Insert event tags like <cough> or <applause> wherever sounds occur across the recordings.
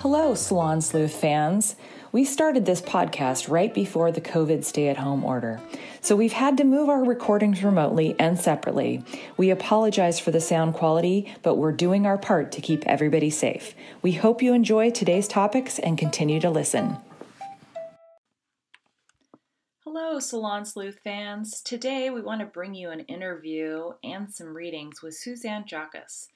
Hello, Salon Sleuth fans. We started this podcast right before the COVID stay at home order, so we've had to move our recordings remotely and separately. We apologize for the sound quality, but we're doing our part to keep everybody safe. We hope you enjoy today's topics and continue to listen. Hello, Salon Sleuth fans. Today we want to bring you an interview and some readings with Suzanne Jauchius.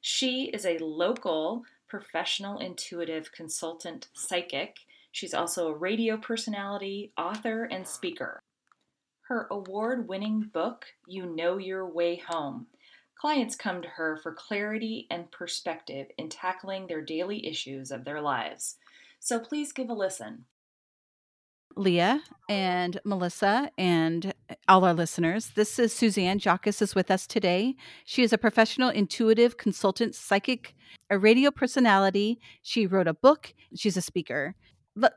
She is a local professional intuitive consultant psychic. She's also a radio personality, author, and speaker. Her award winning book, You Know Your Way Home. Clients come to her for clarity and perspective in tackling their daily issues of their lives. So please give a listen. Leah and Melissa and all our listeners. This is Suzanne Jauchius is with us today. She is a professional intuitive consultant, psychic, a radio personality. She wrote a book. She's a speaker.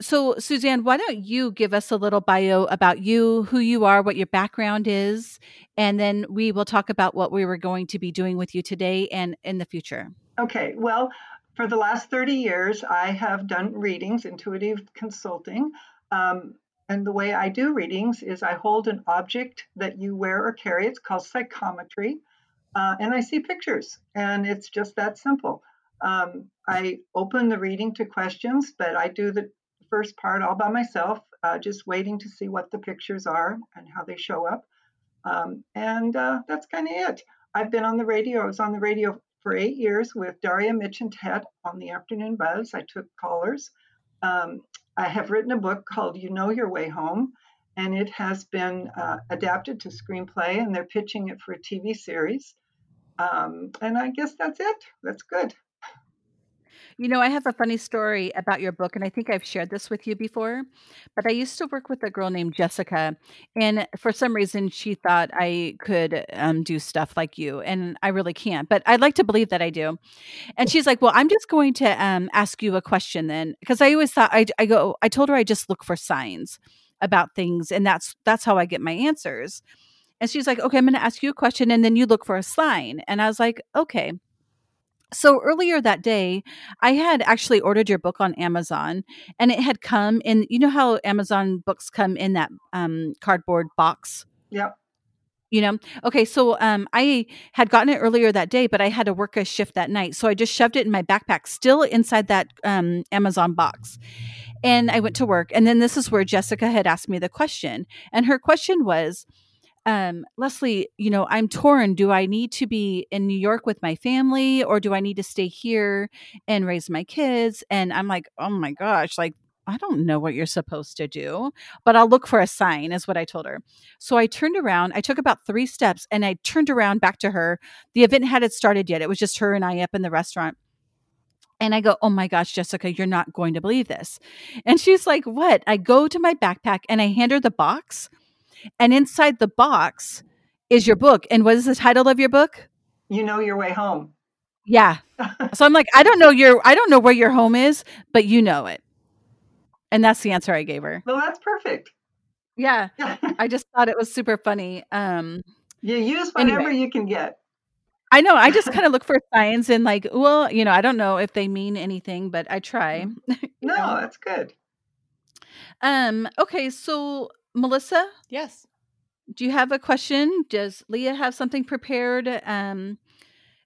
So, Suzanne, why don't you give us a little bio about you, who you are, what your background is, and then we will talk about what we were going to be doing with you today and in the future. Okay. Well, for the last 30 years, I have done readings, intuitive consulting. Um, and the way I do readings is I hold an object that you wear or carry. It's called psychometry. Uh, and I see pictures, and it's just that simple. Um, I open the reading to questions, but I do the first part all by myself, uh, just waiting to see what the pictures are and how they show up. Um, and uh, that's kind of it. I've been on the radio. I was on the radio for eight years with Daria Mitch and Ted on the Afternoon Buzz. I took callers. Um, I have written a book called You Know Your Way Home, and it has been uh, adapted to screenplay, and they're pitching it for a TV series. Um, and I guess that's it. That's good. You know, I have a funny story about your book, and I think I've shared this with you before. But I used to work with a girl named Jessica, and for some reason, she thought I could um, do stuff like you, and I really can't. But I'd like to believe that I do. And she's like, "Well, I'm just going to um, ask you a question then," because I always thought I, I go. I told her I just look for signs about things, and that's that's how I get my answers. And she's like, "Okay, I'm going to ask you a question, and then you look for a sign." And I was like, "Okay." So earlier that day, I had actually ordered your book on Amazon and it had come in, you know how Amazon books come in that um, cardboard box? Yep. You know, okay, so um, I had gotten it earlier that day, but I had to work a shift that night. So I just shoved it in my backpack, still inside that um, Amazon box. And I went to work. And then this is where Jessica had asked me the question. And her question was, um, Leslie, you know, I'm torn. Do I need to be in New York with my family or do I need to stay here and raise my kids? And I'm like, oh my gosh, like, I don't know what you're supposed to do, but I'll look for a sign, is what I told her. So I turned around. I took about three steps and I turned around back to her. The event hadn't started yet. It was just her and I up in the restaurant. And I go, Oh my gosh, Jessica, you're not going to believe this. And she's like, What? I go to my backpack and I hand her the box and inside the box is your book. And what is the title of your book? You know your way home. Yeah. so I'm like, I don't know your I don't know where your home is, but you know it. And that's the answer I gave her. Well, that's perfect. Yeah. <laughs> I just thought it was super funny. Um you use whatever anyway. you can get. I know. I just <laughs> kind of look for signs and like, well, you know, I don't know if they mean anything, but I try. Mm-hmm. <laughs> no, know? that's good. Um, okay, so Melissa? Yes. Do you have a question? Does Leah have something prepared? Um,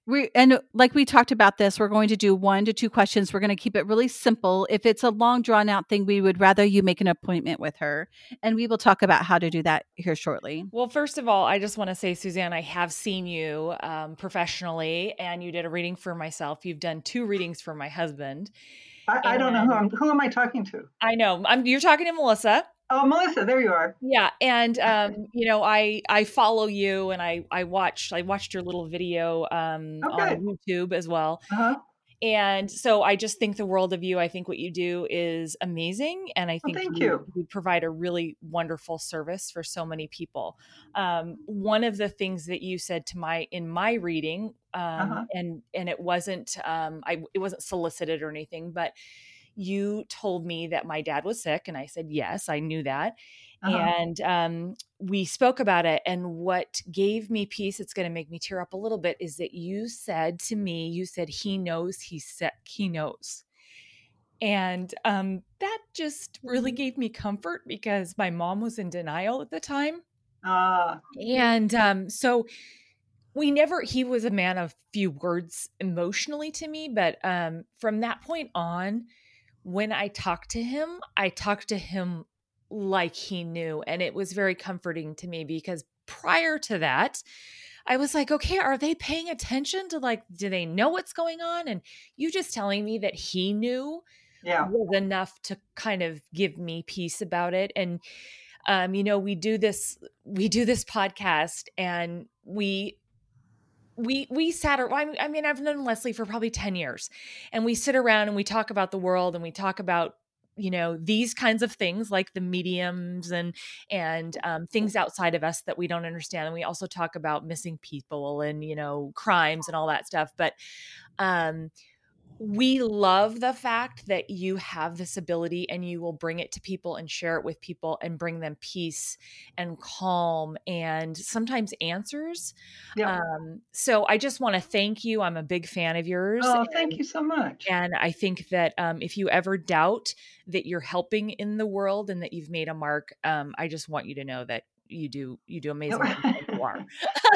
we and like we talked about this, we're going to do one to two questions. We're going to keep it really simple. If it's a long drawn out thing, we would rather you make an appointment with her, and we will talk about how to do that here shortly. Well, first of all, I just want to say, Suzanne, I have seen you um, professionally, and you did a reading for myself. You've done two readings for my husband. I, I don't know who I'm. Who am I talking to? I know. I'm, you're talking to Melissa. Oh, Melissa, there you are. Yeah, and um, you know, I I follow you, and I I watched I watched your little video um, oh, on YouTube as well. Uh-huh. and so I just think the world of you. I think what you do is amazing, and I think thank you, you. you provide a really wonderful service for so many people. Um, one of the things that you said to my in my reading, um, Uh-huh. and and it wasn't um, I it wasn't solicited or anything, but you told me that my dad was sick, and I said yes, I knew that, Uh-huh. and um, we spoke about it. And what gave me peace, it's going to make me tear up a little bit, is that you said to me, you said, he knows he's sick, he knows. And um, that just really gave me comfort because my mom was in denial at the time. Ah, And um, so we never, he was a man of few words emotionally to me. But um, from that point on, when I talked to him, I talked to him like he knew. And it was very comforting to me because prior to that, I was like, okay, are they paying attention to like, do they know what's going on? And you just telling me that he knew yeah. was enough to kind of give me peace about it. And, um, you know, we do this, we do this podcast and we, we we sat ar- I mean- I mean I've known Leslie for probably 10 years and we sit around and we talk about the world and we talk about you know these kinds of things like the mediums and and um, things outside of us that we don't understand and we also talk about missing people and you know crimes and all that stuff but um we love the fact that you have this ability and you will bring it to people and share it with people and bring them peace and calm and sometimes answers. Yeah. Um, so I just want to thank you. I'm a big fan of yours. Oh, thank you so much. And I think that um, if you ever doubt that you're helping in the world and that you've made a mark, um, I just want you to know that you do you do <laughs> amazing things and you are.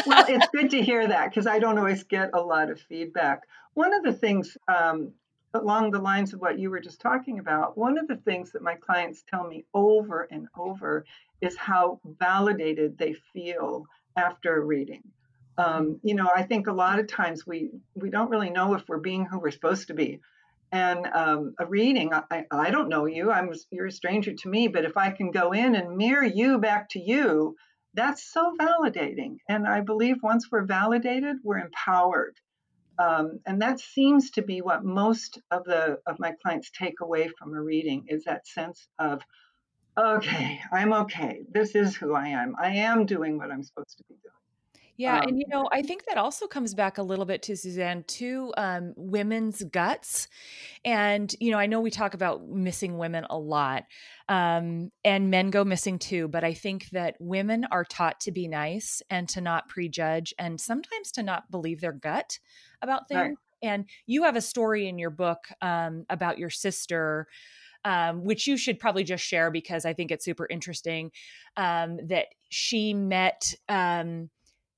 well, it's <laughs> good to hear that because I don't always get a lot of feedback. One of the things um, along the lines of what you were just talking about, one of the things that my clients tell me over and over is how validated they feel after a reading. Um, you know, I think a lot of times we we don't really know if we're being who we're supposed to be. And um, a reading, I, I don't know you. I'm you're a stranger to me, but if I can go in and mirror you back to you, that's so validating. And I believe once we're validated, we're empowered. Um, and that seems to be what most of the of my clients take away from a reading is that sense of, okay, I'm okay. This is who I am. I am doing what I'm supposed to be doing. Yeah, Um, and you know, I think that also comes back a little bit to Suzanne to um, women's guts, and you know, I know we talk about missing women a lot, um, and men go missing too. But I think that women are taught to be nice and to not prejudge, and sometimes to not believe their gut about things. Right. And you have a story in your book um, about your sister. Um, which you should probably just share because I think it's super interesting. Um, that she met, um,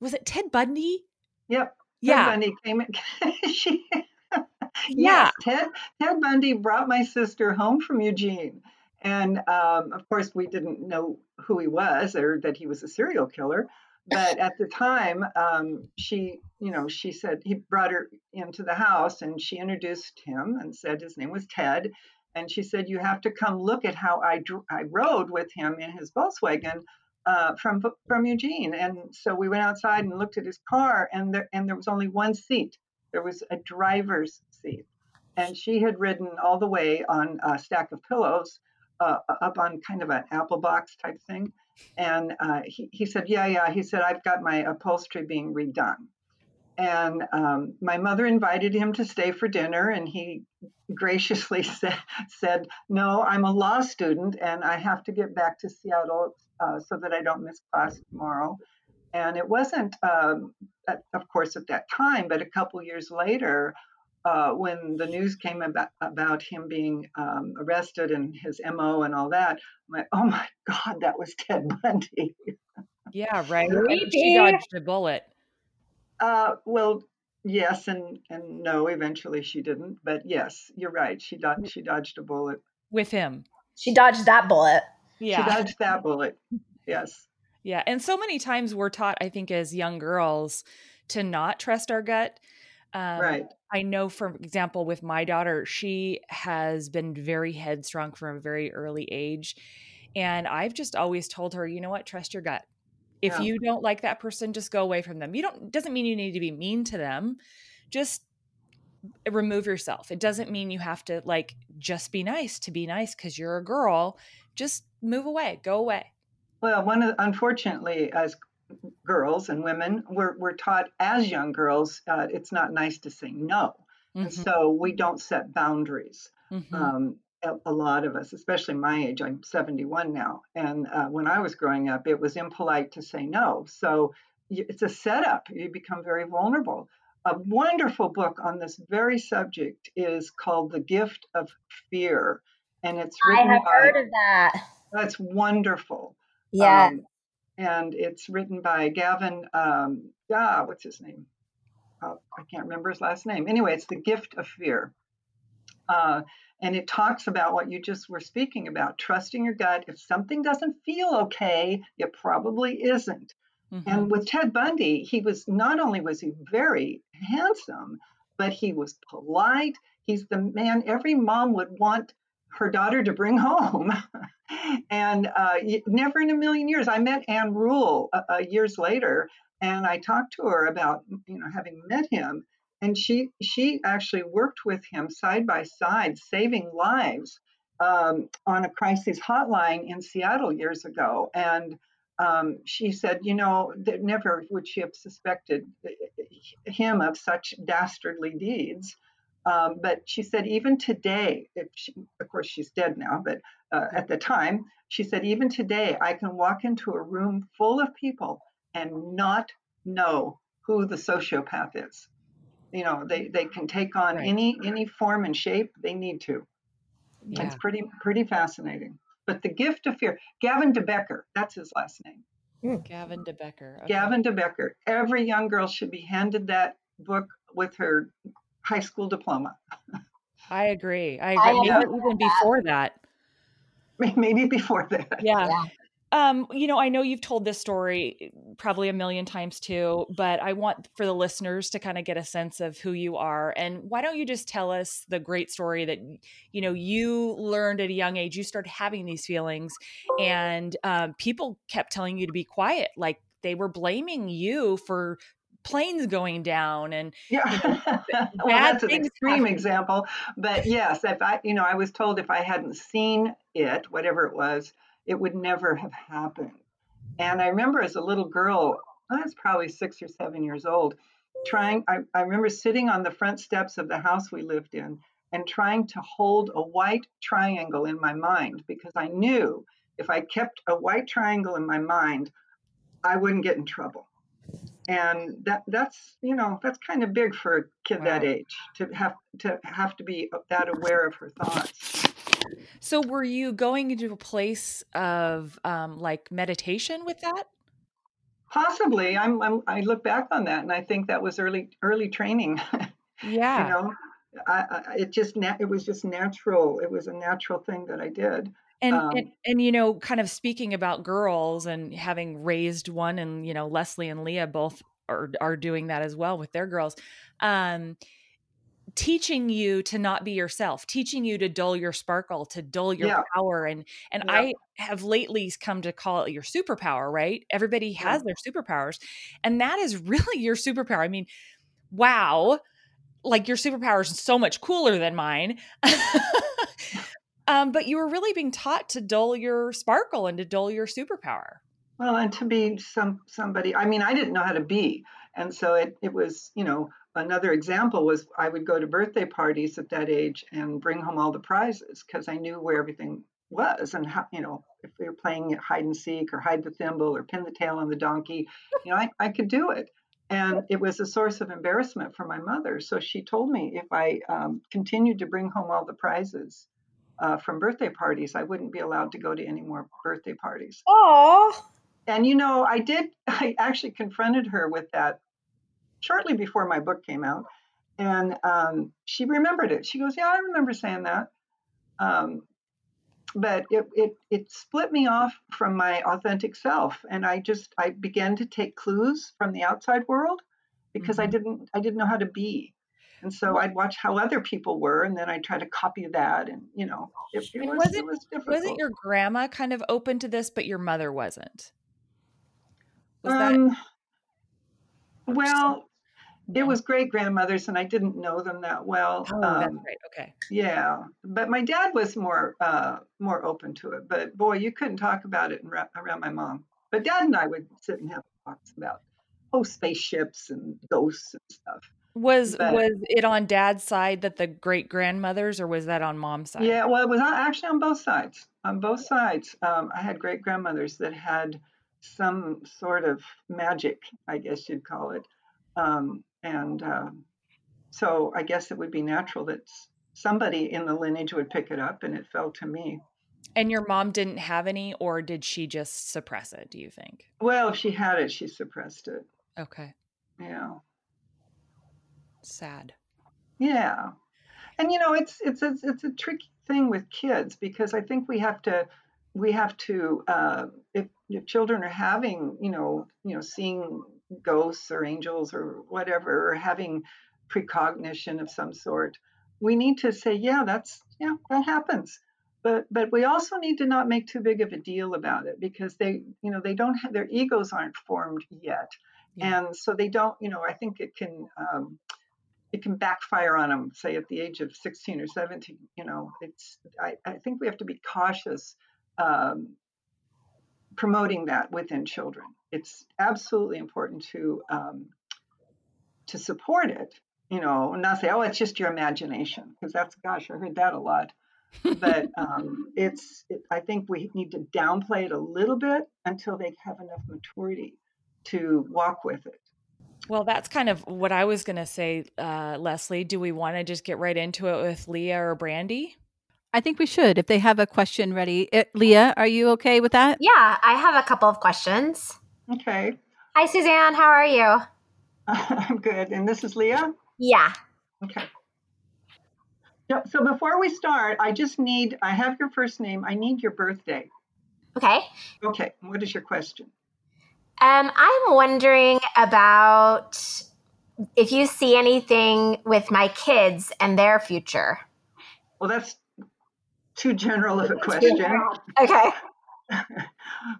was it Ted Bundy? Yep. Ted Yeah, Bundy came in. <laughs> she, <laughs> yeah, yes, Ted, Ted Bundy brought my sister home from Eugene. And um, of course, we didn't know who he was or that he was a serial killer. But at the time, um, she, you know, she said he brought her into the house and she introduced him and said his name was Ted. And she said, You have to come look at how I, I rode with him in his Volkswagen uh, from from Eugene. And so we went outside and looked at his car, and there and there was only one seat. There was a driver's seat, and she had ridden all the way on a stack of pillows, uh, up on kind of an apple box type thing. And uh, he he said, yeah, yeah. He said, I've got my upholstery being redone. And um, my mother invited him to stay for dinner, and he graciously <laughs> said, said, No, I'm a law student and I have to get back to Seattle uh, so that I don't miss class tomorrow. And it wasn't, um, at, of course, at that time, but a couple years later, uh, when the news came about, about him being um, arrested and his MO and all that, I'm like, oh my God, that was <laughs> Ted Bundy. yeah, right. And she dodged a bullet. Uh, well, yes and and no. Eventually, she didn't. But yes, you're right. She dodged. She dodged a bullet. with him. She dodged that bullet. Yeah. She dodged that bullet. Yes. Yeah. And so many times we're taught, I think, as young girls to not trust our gut. Um, Right. I know, for example, with my daughter, she has been very headstrong from a very early age. And I've just always told her, you know what, trust your gut. If Yeah. you don't like that person, just go away from them. You don't, doesn't mean you need to be mean to them. Just remove yourself. It doesn't mean you have to like just be nice to be nice because you're a girl. Just move away, go away. Well, one of unfortunately, as girls and women, we're we're taught as young girls, uh, it's not nice to say no, mm-hmm. and so we don't set boundaries. Mm-hmm. Um, a, a, lot of us, especially my age, I'm 71 now, and uh, when I was growing up, it was impolite to say no. So it's a setup. You become very vulnerable a wonderful book on this very subject is called The Gift of Fear. And it's written I have by, heard of that. That's wonderful. Yeah. Um, and it's written by Gavin, um, ah, what's his name? Uh, I can't remember his last name. Anyway, it's The Gift of Fear. Uh, and it talks about what you just were speaking about trusting your gut. If something doesn't feel okay, it probably isn't. Mm-hmm. And with Ted Bundy, he was not only was he very handsome, but he was polite. He's the man every mom would want her daughter to bring home. <laughs> and uh, never in a million years, I met Ann Rule uh, uh, years later, and I talked to her about you know having met him, and she she actually worked with him side by side, saving lives um, on a crisis hotline in Seattle years ago, and um, she said, you know, that never would she have suspected him of such dastardly deeds. Um, but she said, even today, she, of course, she's dead now, but uh, at the time, she said, even today, I can walk into a room full of people and not know who the sociopath is. You know, they, they can take on right. any any form and shape they need to. Yeah. It's pretty pretty fascinating but the gift of fear. Gavin de Becker, that's his last name. Mm. Gavin de Becker. Okay. Gavin de Becker. Every young girl should be handed that book with her high school diploma. I agree. I agree. I even before that. Maybe before that. Yeah. yeah. Um, you know, I know you've told this story probably a million times too, but I want for the listeners to kind of get a sense of who you are. And why don't you just tell us the great story that you know you learned at a young age? You started having these feelings, and um, people kept telling you to be quiet, like they were blaming you for planes going down and yeah <laughs> well that's an extreme happen. example but yes if i you know i was told if i hadn't seen it whatever it was it would never have happened. And I remember as a little girl, I was probably six or seven years old, trying, I, I remember sitting on the front steps of the house we lived in and trying to hold a white triangle in my mind because I knew if I kept a white triangle in my mind, I wouldn't get in trouble. And that that's you know that's kind of big for a kid wow. that age to have to have to be that aware of her thoughts. So, were you going into a place of um, like meditation with that? Possibly. I'm, I'm, i look back on that, and I think that was early early training. <laughs> Yeah. you know, I, I, it just it was just natural. It was a natural thing that I did. And, um, and and you know, kind of speaking about girls and having raised one, and you know, Leslie and Leah both are are doing that as well with their girls. Um, teaching you to not be yourself teaching you to dull your sparkle to dull your yeah. power and and yeah. i have lately come to call it your superpower right everybody has yeah. their superpowers and that is <laughs> really your superpower i mean wow like your superpower is so much cooler than mine <laughs> <laughs> um, but you were really being taught to dull your sparkle and to dull your superpower well and to be some somebody i mean i didn't know how to be and so it, it was you know another example was I would go to birthday parties at that age and bring home all the prizes because I knew where everything was and how, you know, if we were playing hide and seek or hide the thimble or pin the tail on the donkey, you know, I, I could do it. And it was a source of embarrassment for my mother. So she told me if I um, continued to bring home all the prizes uh, from birthday parties, I wouldn't be allowed to go to any more birthday parties. Oh. And you know, I did. <laughs> I actually confronted her with that shortly before my book came out. And um, she remembered it. She goes, Yeah, I remember saying that. Um, but it, it, it split me off from my authentic self. And I just, I began to take clues from the outside world because mm-hmm. I didn't, I didn't know how to be. And so I'd watch how other people were, and then I'd try to copy that. And you know, it, it was, was, it, it was difficult. Wasn't your grandma kind of open to this, but your mother wasn't? Was um, that? Well, It was great grandmothers, and I didn't know them that well. Oh, that's Um, right. Okay. yeah, but my dad was more uh, more open to it. But boy, you couldn't talk about it around my mom. But dad and I would sit and have talks about oh spaceships and ghosts and stuff. Was But- was it on dad's side that the great grandmothers, or was that on mom's side? Yeah, well, it was on- actually on both sides. On both sides, um, I had great grandmothers that had some sort of magic, I guess you'd call it, um, and um, so I guess it would be natural that somebody in the lineage would pick it up, and it fell to me. And your mom didn't have any, or did she just suppress it? Do you think? Well, if she had it, she suppressed it. Okay. Yeah, Sad. yeah, and you know, it's it's a, it's a tricky thing with kids because I think we have to we have to uh, if if children are having you know you know seeing ghosts or angels or whatever or having precognition of some sort we need to say yeah that's yeah that happens but but we also need to not make too big of a deal about it because they you know they don't have their egos aren't formed yet Yeah. and so they don't you know i think it can um, it can backfire on them say at the age of 16 or 17 you know it's i, I think we have to be cautious um, promoting that within children. It's absolutely important to um, to support it you know not say oh it's just your imagination because that's gosh i heard that a lot. But <laughs> um, it's it, i think we need to downplay it a little bit until they have enough maturity to walk with it Well, that's kind of what I was going to say, uh, Leslie. Do we want to just get right into it with Leah or Brandy? I think we should if they have a question ready. Uh, Leah, are you okay with that? Yeah, I have a couple of questions. okay Hi, Suzanne. How are you? <laughs> i'm good and this is leah Yeah. Okay. Yeah, so before we start, I just need, I have your first name. I need your birthday. Okay. Okay. What is your question? Um, I'm wondering about if you see anything with my kids and their future. Well, that's too general of a question. Okay. <laughs>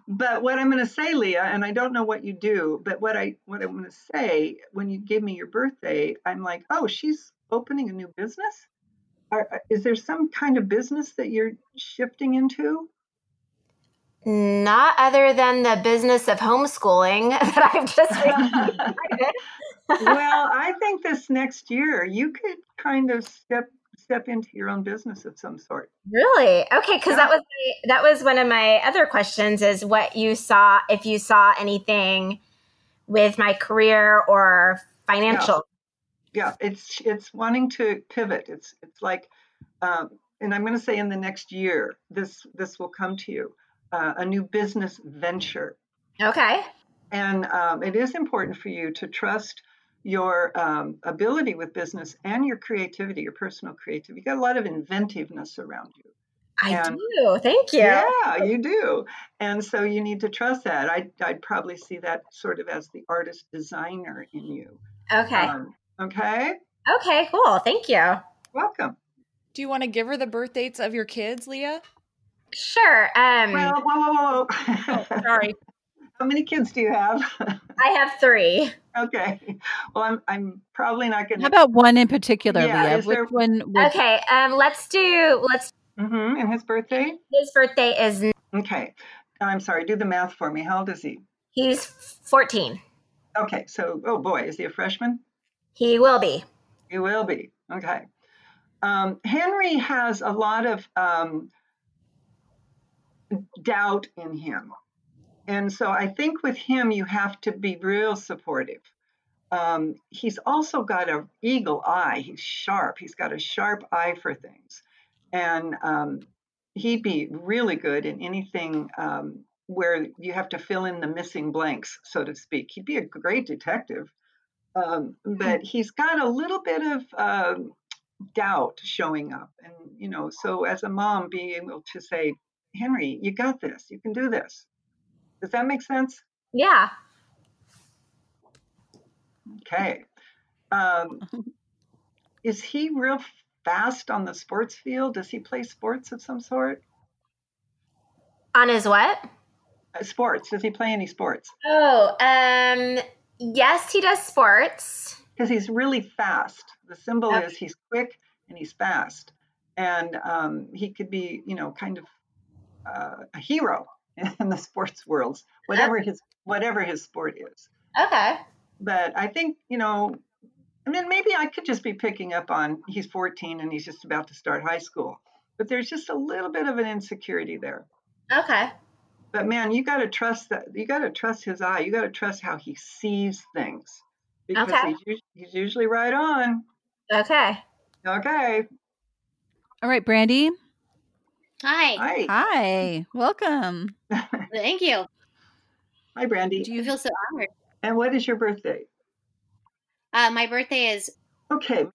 but what I'm going to say, Leah, and I don't know what you do, but what I what I'm going to say when you give me your birthday, I'm like, oh, she's opening a new business. Are, are- is there some kind of business that you're shifting into? Not other than the business of homeschooling <laughs> that I've just <laughs> well, I think this next year you could kind of step step into your own business of some sort. Really? Okay, because that was my, that was one of my other questions. Is what you saw if you saw anything with my career or financial. Yeah, it's it's wanting to pivot. It's it's like, um, and I'm going to say in the next year, this this will come to you, uh, a new business venture, Okay. and um, it is important for you to trust your um, ability with business and your creativity, your personal creativity. You got a lot of inventiveness around you. I And- do. Thank you. Yeah, you do. And so you need to trust that. I, I'd probably see that sort of as the artist designer in you. Okay. Um, okay. okay. Cool. Thank you. Welcome. Do you want to give her the birth dates of your kids, Leah? Sure. Um, Well, whoa, whoa, whoa. Oh, sorry. <laughs> How many kids do you have? I have three. okay. Well, I'm, I'm probably not going to. How about one in particular, Yeah, Leah? is Which there- one? Would, Okay. Um, let's do. Let's. Mm-hmm. And his birthday? His birthday is. Okay. I'm sorry. Do the math for me. How old is he? He's fourteen. Okay. So, oh boy, is he a freshman? He will be. He will be. Okay. Um, Henry has a lot of um, doubt in him. And so I think with him, you have to be real supportive. Um, he's also got an eagle eye. He's sharp. He's got a sharp eye for things. And um, he'd be really good in anything um, where you have to fill in the missing blanks, so to speak. He'd be a great detective. Um, but he's got a little bit of um, doubt showing up. And, you know, so as a mom, being able to say, Henry, you got this, you can do this. Does that make sense? Yeah. Okay. Um, <laughs> is he real fast on the sports field? Does he play sports of some sort? On his what? Uh, sports. Does he play any sports? Oh, um, yes, he does sports. because he's really fast. The symbol is he's quick and he's fast, and um, he could be, you know, kind of uh, a hero <laughs> in the sports worlds, whatever his whatever his sport is. Okay. But I think, you know, I mean, maybe I could just be picking up on he's 14 and he's just about to start high school, but there's just a little bit of an insecurity there. Okay. But man, you got to trust that. You got to trust his eye. You got to trust how he sees things because Okay. he's, he's usually right on. Okay. Okay. All right, Brandy. Hi. Hi. Hi. Welcome. <laughs> Thank you. Hi, Brandy. Do you feel so honored. And what is your birthday? Uh, my birthday is Okay.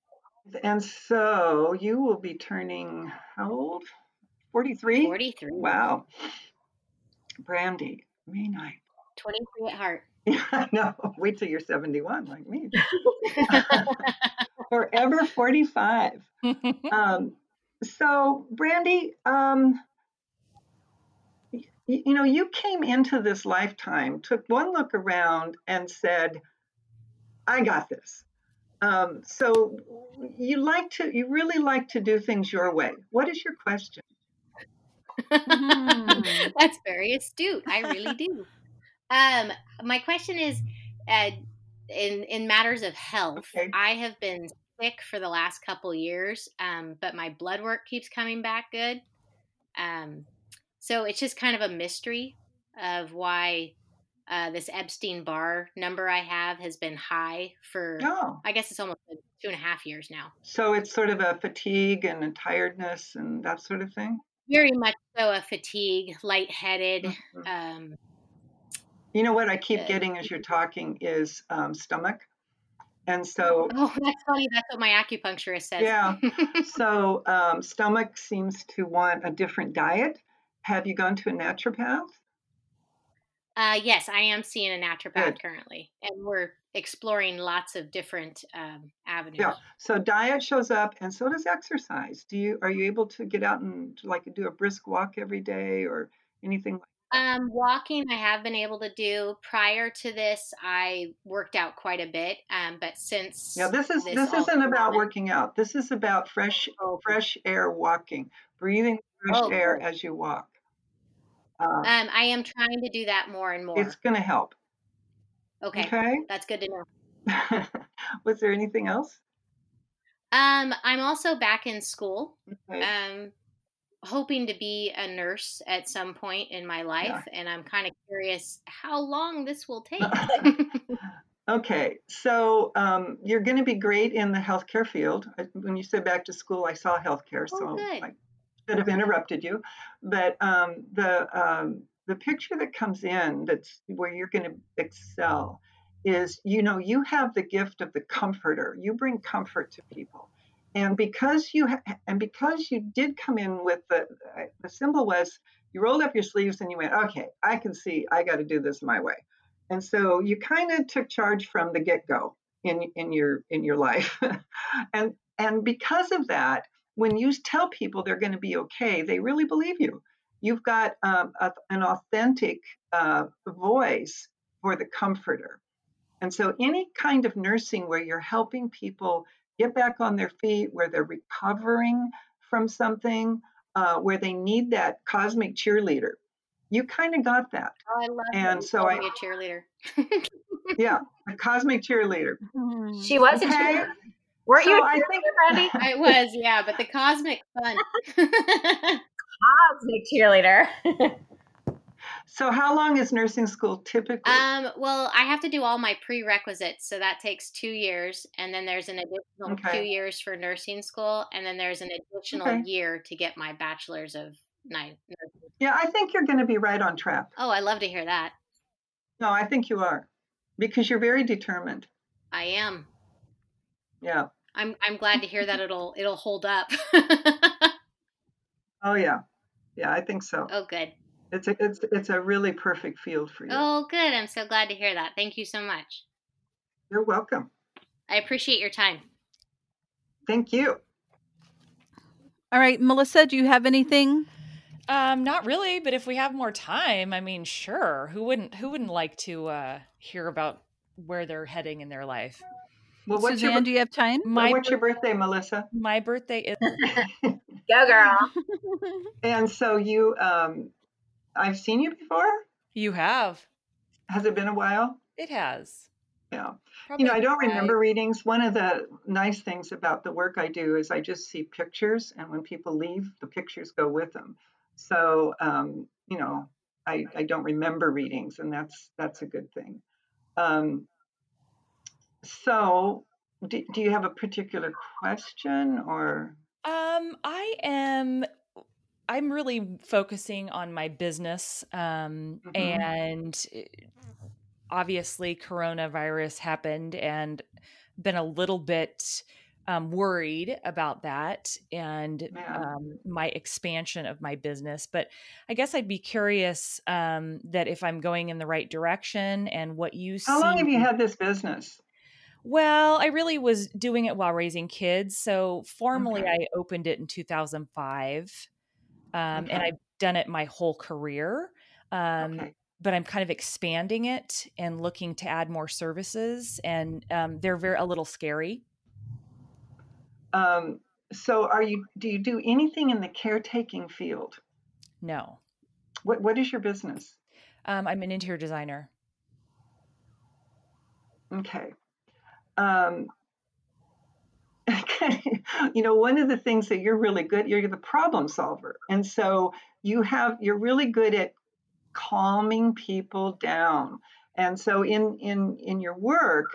And so you will be turning how old? 43? 43. Wow. Brandy, May 9th. 23 at heart. <laughs> Yeah, no, wait till you're 71 like me. <laughs> Forever 45. Um, so, Brandy, um, y- you know, you came into this lifetime, took one look around, and said, "I got this." Um, so, you like to, you really like to do things your way. What is your question? Mhm. <laughs> That's very astute. I really do. Um, my question is, uh, in in matters of health, Okay. I have been sick for the last couple years, um, but my blood work keeps coming back good. Um, so it's just kind of a mystery of why uh, this Epstein Barr number I have has been high for. Oh, I guess it's almost like two and a half years now. so it's sort of a fatigue and a tiredness and that sort of thing. Very much so a fatigue, lightheaded. Mhm. Um, You know what I keep Uh, getting as you're talking is um, stomach. And so, oh, that's funny. That's what my acupuncturist says. Yeah. <laughs> so um, stomach seems to want a different diet. Have you gone to a naturopath? uh, yes, I am seeing a naturopath Good. currently, and we're exploring lots of different um, avenues. Yeah. So diet shows up, and so does exercise. Do you are you able to get out and like do a brisk walk every day or anything? Um, walking, I have been able to do. Prior to this, I worked out quite a bit, um, but since Yeah. This is this this isn't about working out. This is about fresh Oh. fresh air walking, breathing fresh Oh, air as you walk. Uh, um, I am trying to do that more and more. it's going to help. okay, Okay. that's good to know. <laughs> Was there anything else? Um, I'm also back in school. Okay. um hoping to be a nurse at some point in my life and i'm kind of curious how long this will take <laughs> <laughs> Okay, so um, you're going to be great in the healthcare field. When you said back to school, I saw healthcare, Oh, so good. I should have interrupted you. But um, the um, the picture that comes in that's where you're going to excel is, you know, you have the gift of the comforter. You bring comfort to people, and because you ha- and because you did come in with the the symbol was you rolled up your sleeves and you went, okay, I can see I got to do this my way. And so you kind of took charge from the get-go in in your in your life. <laughs> and and because of that, when you tell people they're going to be okay, they really believe you. You've got um, a, an authentic uh, voice for the comforter. And so any kind of nursing where you're helping people get back on their feet, where they're recovering from something, uh, where they need that cosmic cheerleader, you kind of got that. oh i love And that so called I- cheerleader Yeah, <laughs> a cosmic cheerleader. She was a cheerleader. Weren't So you a I cheerleader, think- Brandy? <laughs> i was yeah but the cosmic fun <laughs> Cosmic cheerleader. So how long is nursing school typically? um well i have to do all my prerequisites so that takes two years and then there's an additional Okay. two years for nursing school and then there's an additional Okay. year to get my bachelor's of nine yeah, I think you're going to be right on track. oh i love to hear that No, I think you are because you're very determined. i am Yeah. i'm i'm glad to hear that it'll it'll hold up <laughs> Oh yeah. Yeah, I think so. oh good It's a it's it's a really perfect field for you. Oh, good. I'm so glad to hear that. Thank you so much. You're welcome. I appreciate your time. Thank you. All right, Melissa, do you have anything? Um, not really, but if we have more time, I mean, sure. Who wouldn't who wouldn't like to uh hear about where they're heading in their life? Well, what's Suzanne, your, do you have time? my, what's your birthday, Melissa? My birthday is <laughs> Go, girl. <laughs> And so you, um, I've seen you before. you have. Has it been a while? It has. Yeah. Probably You know, I don't remember readings. One of the nice things about the work I do is I just see pictures, and when people leave, the pictures go with them. So, um, you know, I, I don't remember readings, and that's that's a good thing. Um, so, do, do you have a particular question, or Um, I am I'm really focusing on my business. Um Mhm. and eh, obviously coronavirus happened and been a little bit um, worried about that and Yeah. um, my expansion of my business. But I guess I'd be curious um, that if I'm going in the right direction and what you see. how long have you had this business? Well, I really was doing it while raising kids. So formally, Okay. I opened it in 2005, um, and I've done it my whole career. Um, Okay. But I'm kind of expanding it and looking to add more services, and um, they're very a little scary. Um, so, are you? Do you do anything in the caretaking field? No, What What is your business? um, I'm an interior designer. Okay. <laughs> You know, one of the things that you're really good, you're the problem solver. And so you have, you're really good at calming people down. And so in, in, in your work,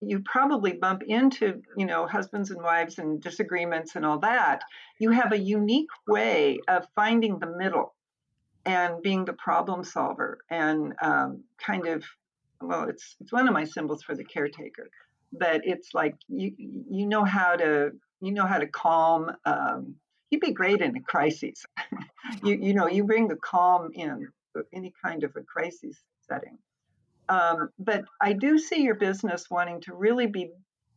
you probably bump into, you know, husbands and wives and disagreements and all that. You have a unique way of finding the middle and being the problem solver and um, kind of well it's it's one of my symbols for the caretaker but it's like you you know how to you know how to calm um, you'd be great in a crisis. <laughs> You you know you bring the calm in any kind of a crisis setting. Um, but i do see your business wanting to really be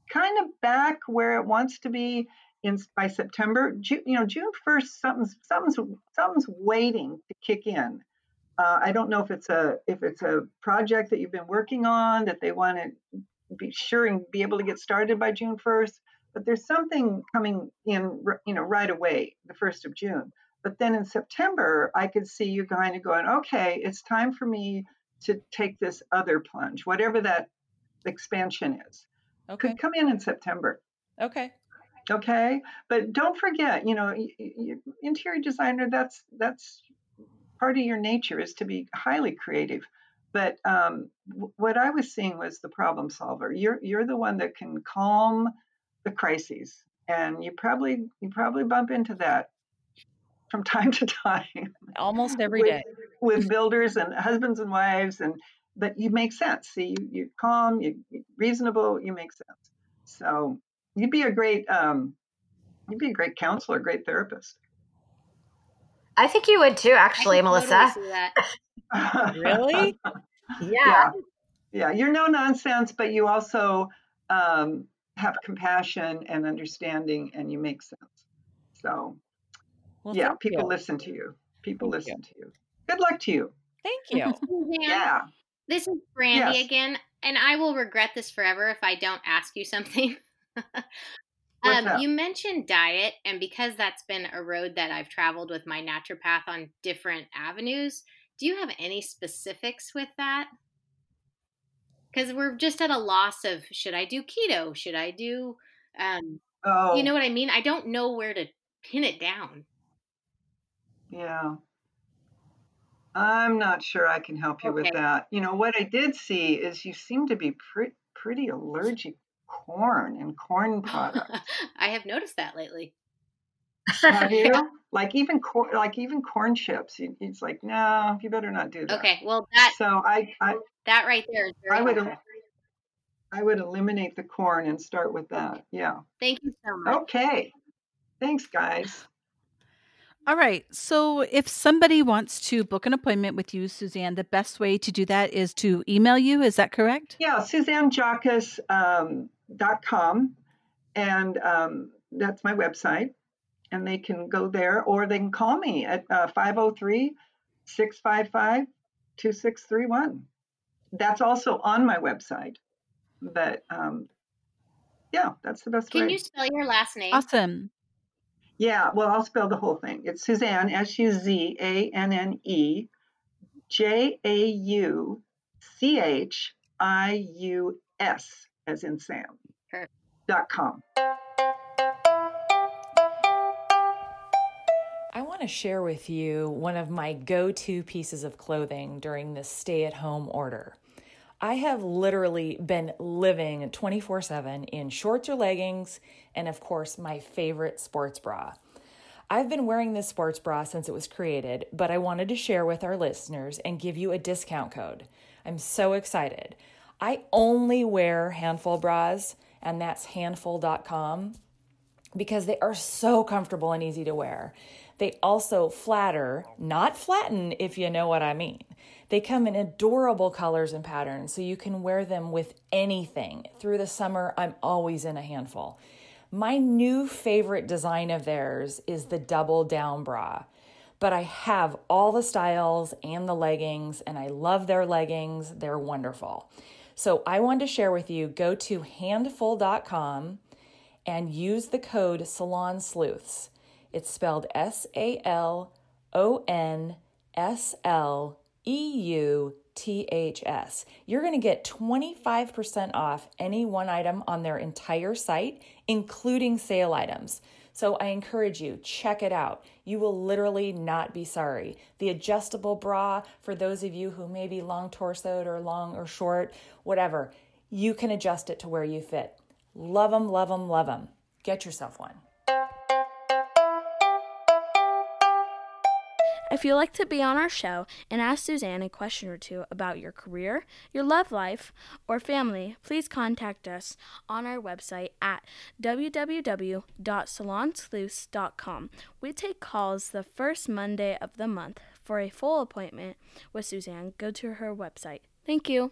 kind of back where it wants to be in by september. You know june 1st something's something's something's waiting to kick in. Uh, I don't know if it's a if it's a project that you've been working on that they want to be sure and be able to get started by June 1st, but there's something coming in, you know, right away, the 1st of June. But then in September, I could see you kind of going, okay, it's time for me to take this other plunge, whatever that expansion is. Okay, Could come in in September. okay, Okay, but don't forget, you know, interior designer. That's that's part of your nature is to be highly creative. But um, w- what I was seeing was the problem solver. You're you're the one that can calm the crises, and you probably you probably bump into that from <laughs> time to time almost every with, day. with <laughs> builders and husbands and wives, and but you make sense. See, you you calm, you you reasonable, you make sense. So you'd be a great um, you'd be a great counselor, great therapist. I think you would too, actually, can totally Melissa. see that. Really? Yeah. yeah yeah you're no nonsense but you also um, have compassion and understanding and you make sense so Well, yeah people you. listen to you people Thank you. listen to you good luck to you Thank <laughs> you. Yeah This is Brandy Yes. again, and I will regret this forever if I don't ask you something. <laughs> Um, you mentioned diet, and because that's been a road that I've traveled with my naturopath on different avenues, do you have any specifics with that? Because we're just at a loss of should I do keto? Should I do, um, oh you know what I mean? I don't know where to pin it down. yeah i'm not sure i can help you with that you know what i did see is you seem to be pre- pretty allergic to corn and corn <laughs> products I have noticed that lately. Have <laughs> you like even corn like even corn chips it's like no you better not do that Okay, well that so i i that right there is very I would helpful. I would eliminate the corn and start with that. Yeah. Thank you so much. Okay. Thanks, guys. All right. So if somebody wants to book an appointment with you, Suzanne, the best way to do that is to email you. Is that correct? Yeah, SuzanneJauchius, um, dot com, and um, that's my website. And they can go there or they can call me at uh, 503 655 2631. That's also on my website. But um, yeah, that's the best Can way. you spell your last name? Awesome. Yeah, well, I'll spell the whole thing. It's Suzanne, S U Z A N N E, J A U C H I U S, as in Sam. Perfect. Dot com. I want to share with you one of my go to pieces of clothing during this stay at home order. I have literally been living 24 7 in shorts or leggings, and of course, my favorite sports bra. I've been wearing this sports bra since it was created, but I wanted to share with our listeners and give you a discount code. I'm so excited. I only wear handful bras, and that's handful.com because they are so comfortable and easy to wear. They also flatter, not flatten, if you know what I mean. They come in adorable colors and patterns, so you can wear them with anything. Through the summer, I'm always in a handful. My new favorite design of theirs is the double down bra. But I have all the styles and the leggings, and I love their leggings. They're wonderful. So I wanted to share with you go to handful.com and use the code Salon Sleuths. It's spelled S A L O N S L E U T H S. You're going to get 25% off any one item on their entire site, including sale items. So I encourage you, check it out. You will literally not be sorry. The adjustable bra, for those of you who may be long torsoed or long or short, whatever, you can adjust it to where you fit. Love them, love them, love them. Get yourself one. If you'd like to be on our show and ask Suzanne a question or two about your career, your love life, or family, please contact us on our website at www.salonsleuths.com. We take calls the first Monday of the month. For a full appointment with Suzanne, go to her website. Thank you.